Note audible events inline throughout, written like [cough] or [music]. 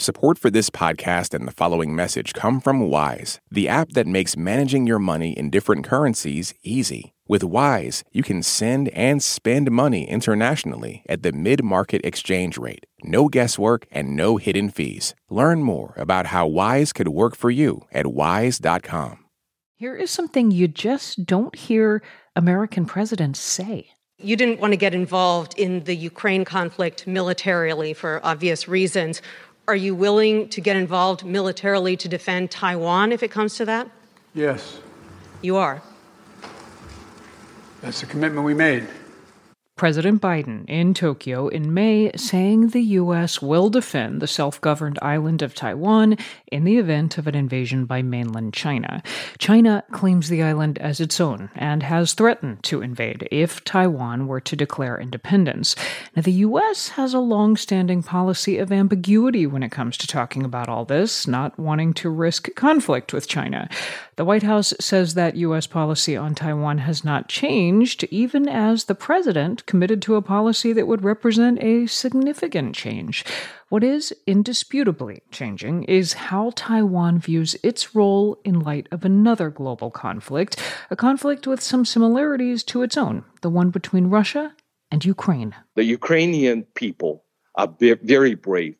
Support for this podcast and the following message come from Wise, the app that makes managing your money in different currencies easy. With Wise, you can send and spend money internationally at the mid market exchange rate. No guesswork and no hidden fees. Learn more about how Wise could work for you at wise.com. Here is something you just don't hear American presidents say. You didn't want to get involved in the Ukraine conflict militarily for obvious reasons. Are you willing to get involved militarily to defend Taiwan if it comes to that? Yes. You are. That's the commitment we made. President Biden in Tokyo in May saying the U.S. will defend the self governed island of Taiwan in the event of an invasion by mainland China. China claims the island as its own and has threatened to invade if Taiwan were to declare independence. Now, the U.S. has a long standing policy of ambiguity when it comes to talking about all this, not wanting to risk conflict with China. The White House says that U.S. policy on Taiwan has not changed, even as the president committed to a policy that would represent a significant change. What is indisputably changing is how Taiwan views its role in light of another global conflict, a conflict with some similarities to its own, the one between Russia and Ukraine. The Ukrainian people are very brave,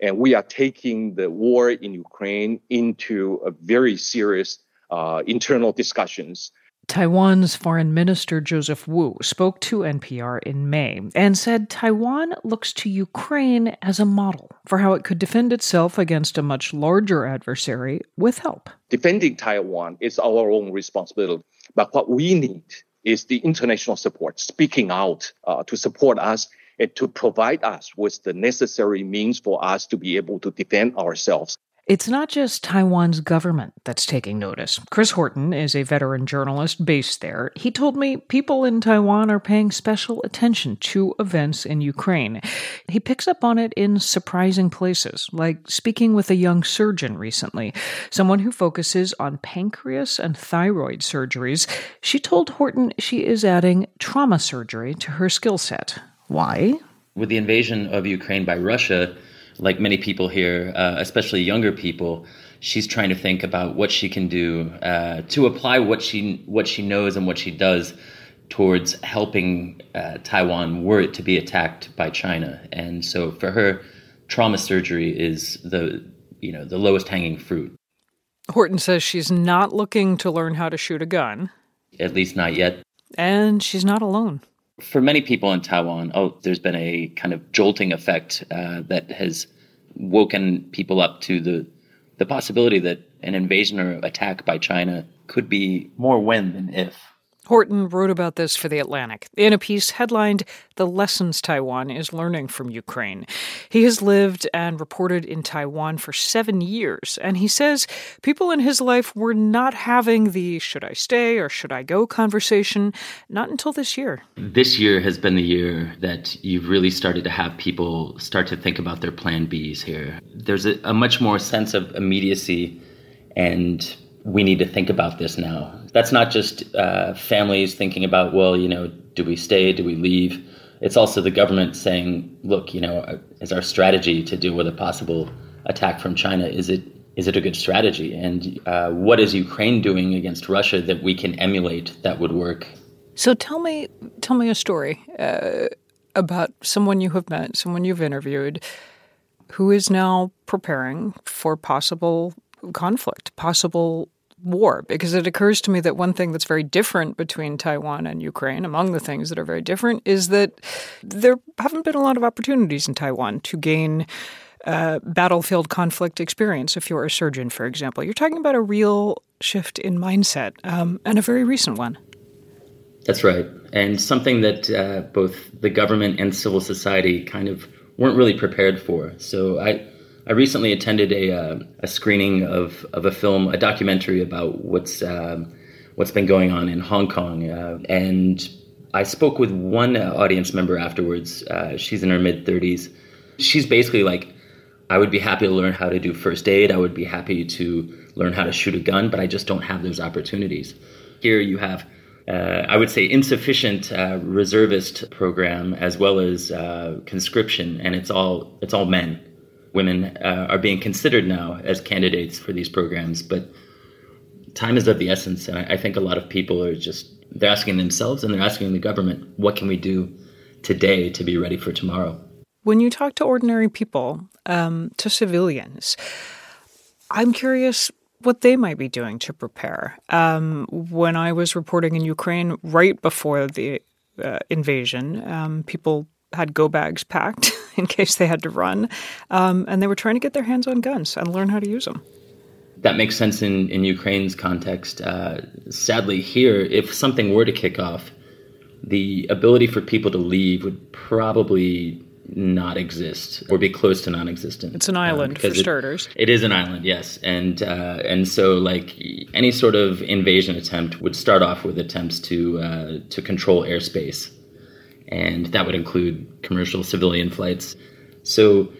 and we are taking the war in Ukraine into a very serious uh, internal discussions. Taiwan's Foreign Minister Joseph Wu spoke to NPR in May and said Taiwan looks to Ukraine as a model for how it could defend itself against a much larger adversary with help. Defending Taiwan is our own responsibility, but what we need is the international support, speaking out uh, to support us and to provide us with the necessary means for us to be able to defend ourselves. It's not just Taiwan's government that's taking notice. Chris Horton is a veteran journalist based there. He told me people in Taiwan are paying special attention to events in Ukraine. He picks up on it in surprising places, like speaking with a young surgeon recently, someone who focuses on pancreas and thyroid surgeries. She told Horton she is adding trauma surgery to her skill set. Why? With the invasion of Ukraine by Russia, like many people here, uh, especially younger people, she's trying to think about what she can do uh, to apply what she what she knows and what she does towards helping uh, Taiwan were it to be attacked by China. And so for her, trauma surgery is the you know the lowest hanging fruit. Horton says she's not looking to learn how to shoot a gun. At least not yet. And she's not alone for many people in Taiwan, oh, there's been a kind of jolting effect uh, that has woken people up to the the possibility that an invasion or attack by China could be more when than if. Horton wrote about this for The Atlantic in a piece headlined The Lessons Taiwan is Learning from Ukraine. He has lived and reported in Taiwan for seven years, and he says people in his life were not having the should I stay or should I go conversation, not until this year. This year has been the year that you've really started to have people start to think about their plan Bs here. There's a, a much more sense of immediacy and we need to think about this now. That's not just uh, families thinking about, well, you know, do we stay, do we leave? It's also the government saying, look, you know, is our strategy to deal with a possible attack from China, is it is it a good strategy? And uh, what is Ukraine doing against Russia that we can emulate that would work? So tell me, tell me a story uh, about someone you have met, someone you've interviewed, who is now preparing for possible conflict, possible war because it occurs to me that one thing that's very different between Taiwan and Ukraine, among the things that are very different, is that there haven't been a lot of opportunities in Taiwan to gain uh, battlefield conflict experience if you're a surgeon, for example. You're talking about a real shift in mindset um, and a very recent one. That's right. And something that uh, both the government and civil society kind of weren't really prepared for. So I I recently attended a, uh, a screening of, of a film, a documentary about what's um, what's been going on in Hong Kong, uh, and I spoke with one audience member afterwards. Uh, she's in her mid thirties. She's basically like, I would be happy to learn how to do first aid. I would be happy to learn how to shoot a gun, but I just don't have those opportunities. Here you have uh, I would say insufficient uh, reservist program as well as conscription, and it's all it's all men women uh, are being considered now as candidates for these programs, but time is of the essence. And I, I think a lot of people are just, they're asking themselves and they're asking the government, what can we do today to be ready for tomorrow? When you talk to ordinary people, um, to civilians, I'm curious what they might be doing to prepare. Um, when I was reporting in Ukraine right before the uh, invasion, um, people had go bags packed [laughs] [laughs] in case they had to run, um, and they were trying to get their hands on guns and learn how to use them. That makes sense in, in Ukraine's context. Uh, sadly, here, if something were to kick off, the ability for people to leave would probably not exist or be close to non-existent. It's an island um, for starters. It is an island, yes, and uh, and so like any sort of invasion attempt would start off with attempts to uh, to control airspace, and that would include commercial civilian flights. So,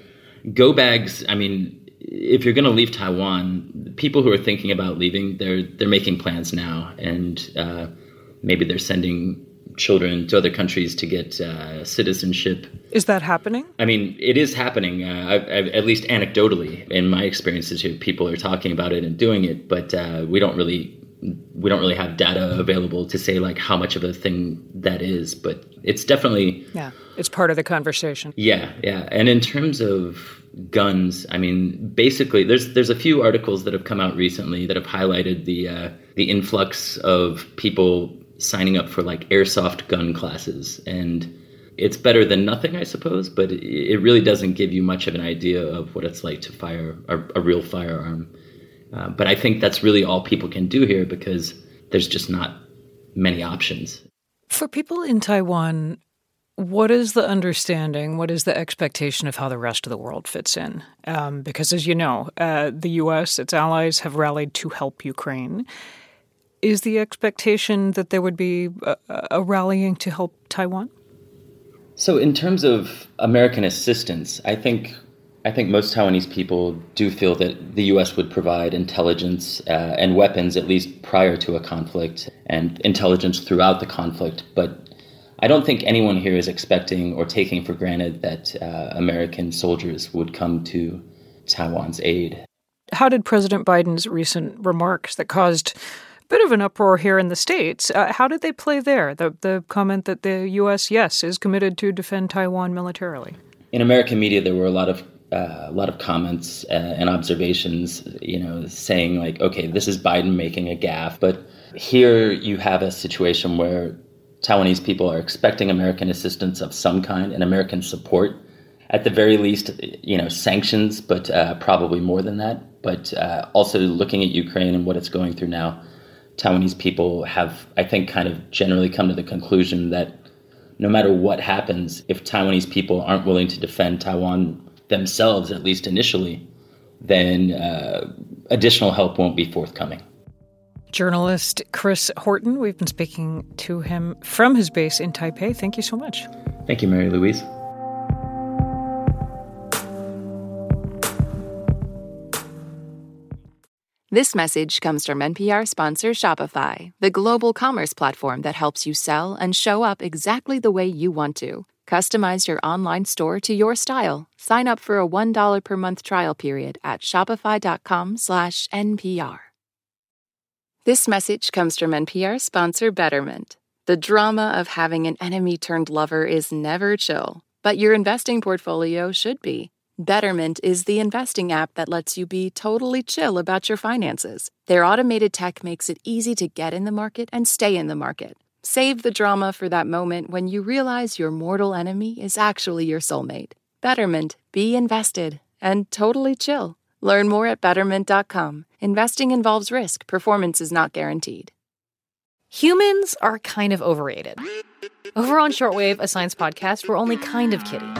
go bags. I mean, if you're going to leave Taiwan, people who are thinking about leaving, they're they're making plans now, and uh, maybe they're sending children to other countries to get uh, citizenship. Is that happening? I mean, it is happening. Uh, I, I, at least anecdotally, in my experiences here, people are talking about it and doing it, but uh, we don't really we don't really have data available to say like how much of a thing that is. But it's definitely yeah, it's part of the conversation. Yeah, yeah. And in terms of guns, I mean, basically, there's there's a few articles that have come out recently that have highlighted the uh, the influx of people signing up for like airsoft gun classes and it's better than nothing i suppose but it really doesn't give you much of an idea of what it's like to fire a, a real firearm uh, but i think that's really all people can do here because there's just not many options for people in taiwan what is the understanding? What is the expectation of how the rest of the world fits in? Um, because, as you know, uh, the U.S., its allies, have rallied to help Ukraine is the expectation that there would be a, a rallying to help Taiwan? So, in terms of American assistance, I think I think most Taiwanese people do feel that the U.S. would provide intelligence uh, and weapons at least prior to a conflict, and intelligence throughout the conflict. But I don't think anyone here is expecting or taking for granted that uh, American soldiers would come to Taiwan's aid. How did President Biden's recent remarks that caused a bit of an uproar here in the States. Uh, how did they play there? The, the comment that the U.S., yes, is committed to defend Taiwan militarily. In American media, there were a lot of uh, a lot of comments uh, and observations, you know, saying like, okay, this is Biden making a gaffe. But here you have a situation where Taiwanese people are expecting American assistance of some kind and American support. At the very least, you know, sanctions, but uh, probably more than that. But uh, also looking at Ukraine and what it's going through now, Taiwanese people have, I think, kind of generally come to the conclusion that no matter what happens, if Taiwanese people aren't willing to defend Taiwan themselves, at least initially, then uh, additional help won't be forthcoming. Journalist Chris Horton, we've been speaking to him from his base in Taipei. Thank you so much. Thank you, Mary Louise. This message comes from NPR sponsor Shopify, the global commerce platform that helps you sell and show up exactly the way you want to. Customize your online store to your style. Sign up for a $1 per month trial period at shopify.com/npr. This message comes from NPR sponsor Betterment. The drama of having an enemy turned lover is never chill, but your investing portfolio should be. Betterment is the investing app that lets you be totally chill about your finances. Their automated tech makes it easy to get in the market and stay in the market. Save the drama for that moment when you realize your mortal enemy is actually your soulmate. Betterment, be invested and totally chill. Learn more at betterment.com. Investing involves risk, performance is not guaranteed. Humans are kind of overrated. Over on Shortwave, a science podcast, we're only kind of kidding.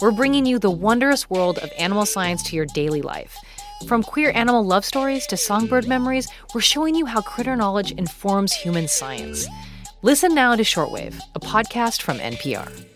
We're bringing you the wondrous world of animal science to your daily life. From queer animal love stories to songbird memories, we're showing you how critter knowledge informs human science. Listen now to Shortwave, a podcast from NPR.